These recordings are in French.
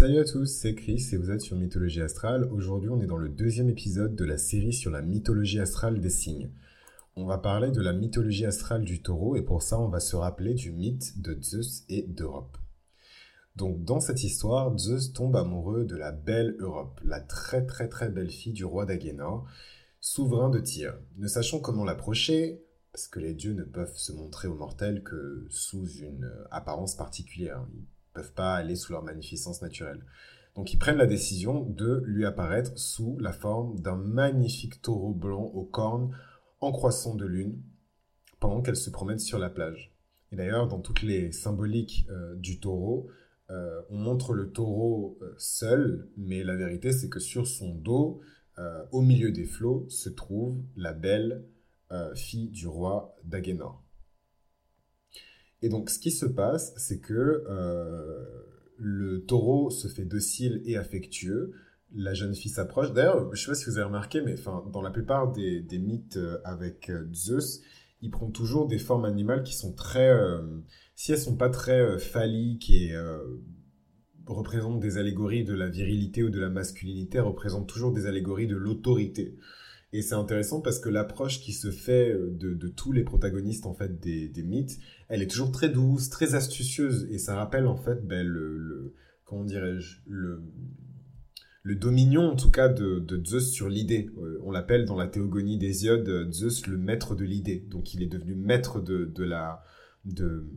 Salut à tous, c'est Chris et vous êtes sur Mythologie Astrale. Aujourd'hui, on est dans le deuxième épisode de la série sur la mythologie astrale des signes. On va parler de la mythologie astrale du taureau et pour ça, on va se rappeler du mythe de Zeus et d'Europe. Donc, dans cette histoire, Zeus tombe amoureux de la belle Europe, la très très très belle fille du roi d'Agénor, souverain de Tyr. Ne sachant comment l'approcher, parce que les dieux ne peuvent se montrer aux mortels que sous une apparence particulière peuvent pas aller sous leur magnificence naturelle. Donc ils prennent la décision de lui apparaître sous la forme d'un magnifique taureau blanc aux cornes en croissant de lune pendant qu'elle se promène sur la plage. Et d'ailleurs, dans toutes les symboliques euh, du taureau, euh, on montre le taureau euh, seul, mais la vérité c'est que sur son dos, au milieu des flots, se trouve la belle fille du roi d'Agénor. Et donc, ce qui se passe, c'est que euh, le taureau se fait docile et affectueux. La jeune fille s'approche. D'ailleurs, je ne sais pas si vous avez remarqué, mais dans la plupart des, mythes euh, avec euh, Zeus, il prend toujours des formes animales qui sont très, si elles sont pas très phalliques et représentent des allégories de la virilité ou de la masculinité, représentent toujours des allégories de l'autorité. Et c'est intéressant parce que l'approche qui se fait euh, de, tous les protagonistes en fait des, mythes, elle est toujours très douce, très astucieuse et ça rappelle en fait ben, le, comment dirais-je le le dominion en tout cas de, Zeus sur l'idée. Euh, on l'appelle dans la théogonie d'Hésiode euh, Zeus le maître de l'idée. Donc il est devenu maître de, la de,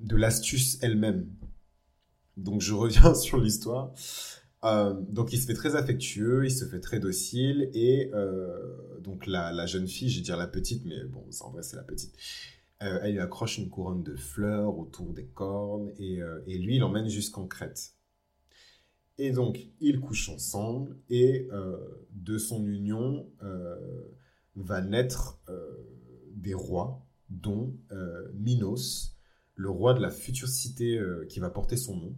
de l'astuce elle-même. Donc je reviens sur l'histoire. Euh, donc il se fait très affectueux, il se fait très docile et euh, donc la, jeune fille, je vais dire la petite, mais bon, en vrai c'est la petite, euh, elle lui accroche une couronne de fleurs autour des cornes et, et lui il l'emmène jusqu'en Crète. Et donc ils couchent ensemble et de son union va naître des rois, dont Minos, le roi de la future cité qui va porter son nom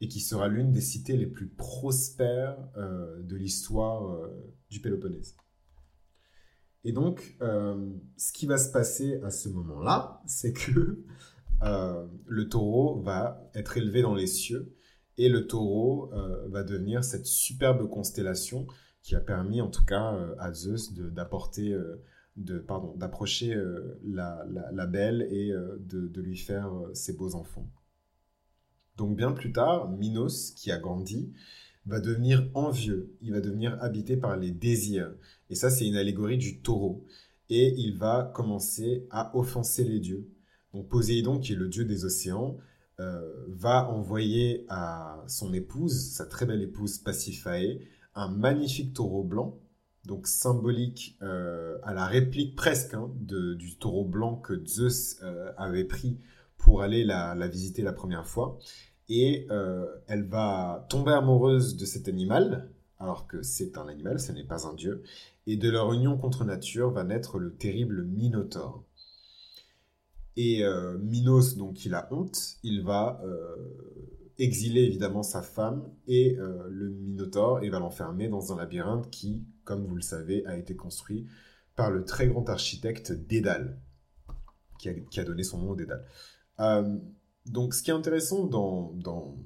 et qui sera l'une des cités les plus prospères euh, de l'histoire euh, du Péloponnèse. Et donc, euh, ce qui va se passer à ce moment-là, c'est que le taureau va être élevé dans les cieux et le taureau va devenir cette superbe constellation qui a permis, en tout cas, à Zeus d'apporter, pardon, d'approcher la, belle et de, lui faire ses beaux enfants. Donc bien plus tard, Minos, qui a grandi, va devenir envieux, il va devenir habité par les désirs. Et ça, c'est une allégorie du taureau. Et il va commencer à offenser les dieux. Donc Poséidon, qui est le dieu des océans, euh, va envoyer à son épouse, sa très belle épouse Pasiphae, un magnifique taureau blanc, donc symbolique euh, à la réplique presque hein, du taureau blanc que Zeus euh, avait pris pour aller la, visiter la première fois. Et euh, elle va tomber amoureuse de cet animal, alors que c'est un animal, ce n'est pas un dieu. Et de leur union contre nature va naître le terrible Minotaure. Et euh, Minos, donc, il a honte, il va euh, exiler évidemment sa femme et le Minotaure et va l'enfermer dans un labyrinthe qui, comme vous le savez, a été construit par le très grand architecte Dédale, qui a, qui a donné son nom au Dédale. Euh, donc, ce qui est intéressant dans, dans,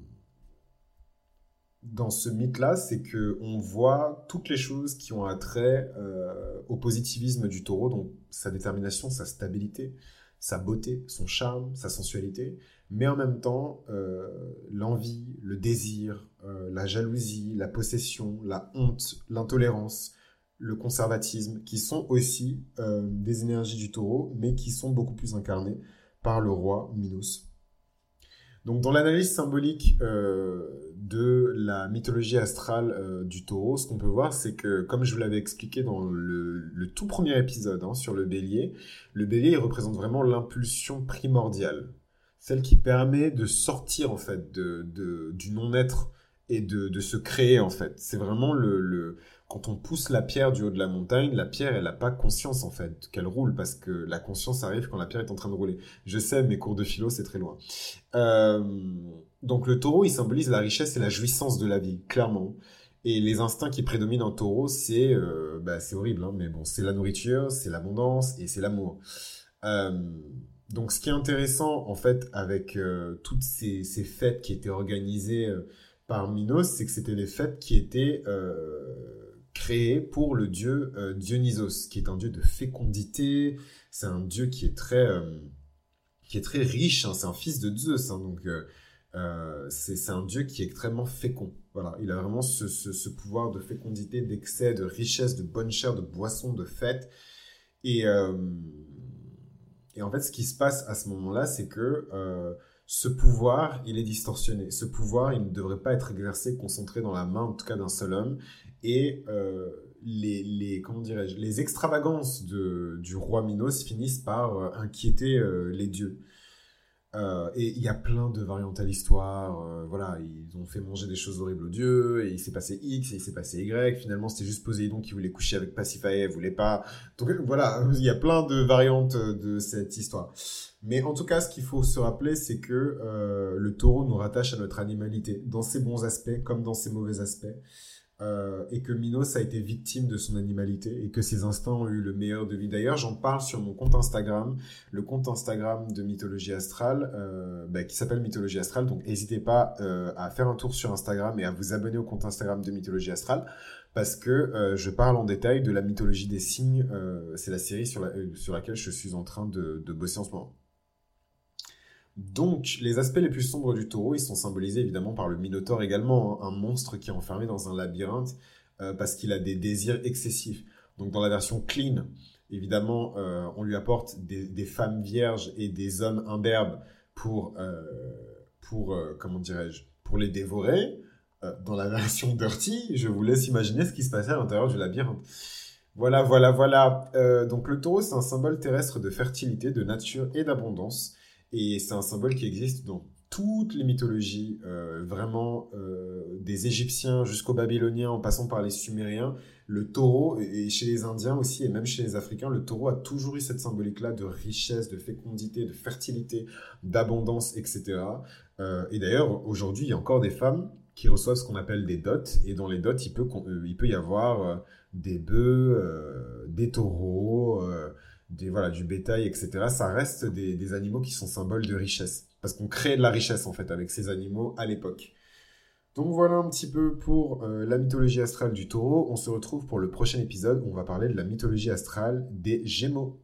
dans ce mythe-là, c'est qu'on voit toutes les choses qui ont attrait euh, au positivisme du taureau, donc sa détermination, sa stabilité, sa beauté, son charme, sa sensualité, mais en même temps, euh, l'envie, le désir, la jalousie, la possession, la honte, l'intolérance, le conservatisme, qui sont aussi des énergies du taureau, mais qui sont beaucoup plus incarnées par le roi Minos. Donc dans l'analyse symbolique euh, de la mythologie astrale euh, du taureau, ce qu'on peut voir, c'est que, comme je vous l'avais expliqué dans le, tout premier épisode hein, sur le bélier, le bélier représente vraiment l'impulsion primordiale, celle qui permet de sortir en fait de, du non-être et de, se créer en fait. C'est vraiment le, quand on pousse la pierre du haut de la montagne, la pierre, elle n'a pas conscience en fait qu'elle roule parce que la conscience arrive quand la pierre est en train de rouler. Je sais, mes cours de philo, c'est très loin. Euh, donc le taureau, il symbolise la richesse et la jouissance de la vie, clairement. Et les instincts qui prédominent en taureau, c'est euh, bah, c'est horrible, hein, mais bon, c'est la nourriture, c'est l'abondance et c'est l'amour. Euh, donc ce qui est intéressant en fait avec toutes ces, ces, fêtes qui étaient organisées par Minos, c'est que c'était les fêtes qui étaient créées pour le dieu Dionysos, qui est un dieu de fécondité. C'est un dieu qui est très, qui est très riche. Hein. c'est un fils de Zeus, hein. donc c'est un dieu qui est extrêmement fécond. Voilà, il a vraiment ce, pouvoir de fécondité, d'excès, de richesse, de bonne chair, de boisson, de fête. Et, euh, en fait, ce qui se passe à ce moment-là, c'est que euh, ce pouvoir, il est distorsionné. Ce pouvoir, il ne devrait pas être exercé, concentré dans la main, en tout cas d'un seul homme. Et euh, les, les, comment dirais-je, les extravagances de, du roi Minos finissent par inquiéter les dieux. Euh, et il y a plein de variantes à l'histoire. Euh, voilà, ils ont fait manger des choses horribles aux dieux, et il s'est passé X, et il s'est passé Y. Finalement, c'était juste Poséidon qui voulait coucher avec Pasiphae, voulait pas. Donc voilà, il y a plein de variantes de cette histoire. Mais en tout cas, ce qu'il faut se rappeler, c'est que euh, le taureau nous rattache à notre animalité, dans ses bons aspects comme dans ses mauvais aspects. Euh, et que Minos a été victime de son animalité et que ses instincts ont eu le meilleur de vie. D'ailleurs, j'en parle sur mon compte Instagram, le compte Instagram de Mythologie Astrale, euh, bah, qui s'appelle Mythologie Astrale. Donc, n'hésitez pas euh, à faire un tour sur Instagram et à vous abonner au compte Instagram de Mythologie Astrale parce que je parle en détail de la mythologie des signes. C'est la série sur, laquelle je suis en train de bosser en ce moment. Donc, les aspects les plus sombres du taureau, ils sont symbolisés évidemment par le Minotaure également, hein, un monstre qui est enfermé dans un labyrinthe euh, parce qu'il a des désirs excessifs. Donc, dans la version clean, évidemment, euh, on lui apporte des, femmes vierges et des hommes imberbes pour, euh, comment dirais-je, pour les dévorer. dans la version dirty, je vous laisse imaginer ce qui se passait à l'intérieur du labyrinthe. Voilà, voilà, voilà. donc, le taureau, c'est un symbole terrestre de fertilité, de nature et d'abondance. Et c'est un symbole qui existe dans toutes les mythologies, euh, vraiment euh, des Égyptiens jusqu'aux Babyloniens, en passant par les Sumériens. Le taureau, et chez les Indiens aussi, et même chez les Africains, le taureau a toujours eu cette symbolique-là de richesse, de fécondité, de fertilité, d'abondance, etc. Euh, et d'ailleurs, aujourd'hui, il y a encore des femmes qui reçoivent ce qu'on appelle des dots, et dans les dots, il peut, il peut y avoir des bœufs, des taureaux voilà, du bétail, etc., ça reste des, des animaux qui sont symboles de richesse. Parce qu'on crée de la richesse, en fait, avec ces animaux à l'époque. Donc voilà un petit peu pour euh, la mythologie astrale du taureau. On se retrouve pour le prochain épisode où on va parler de la mythologie astrale des Gémeaux.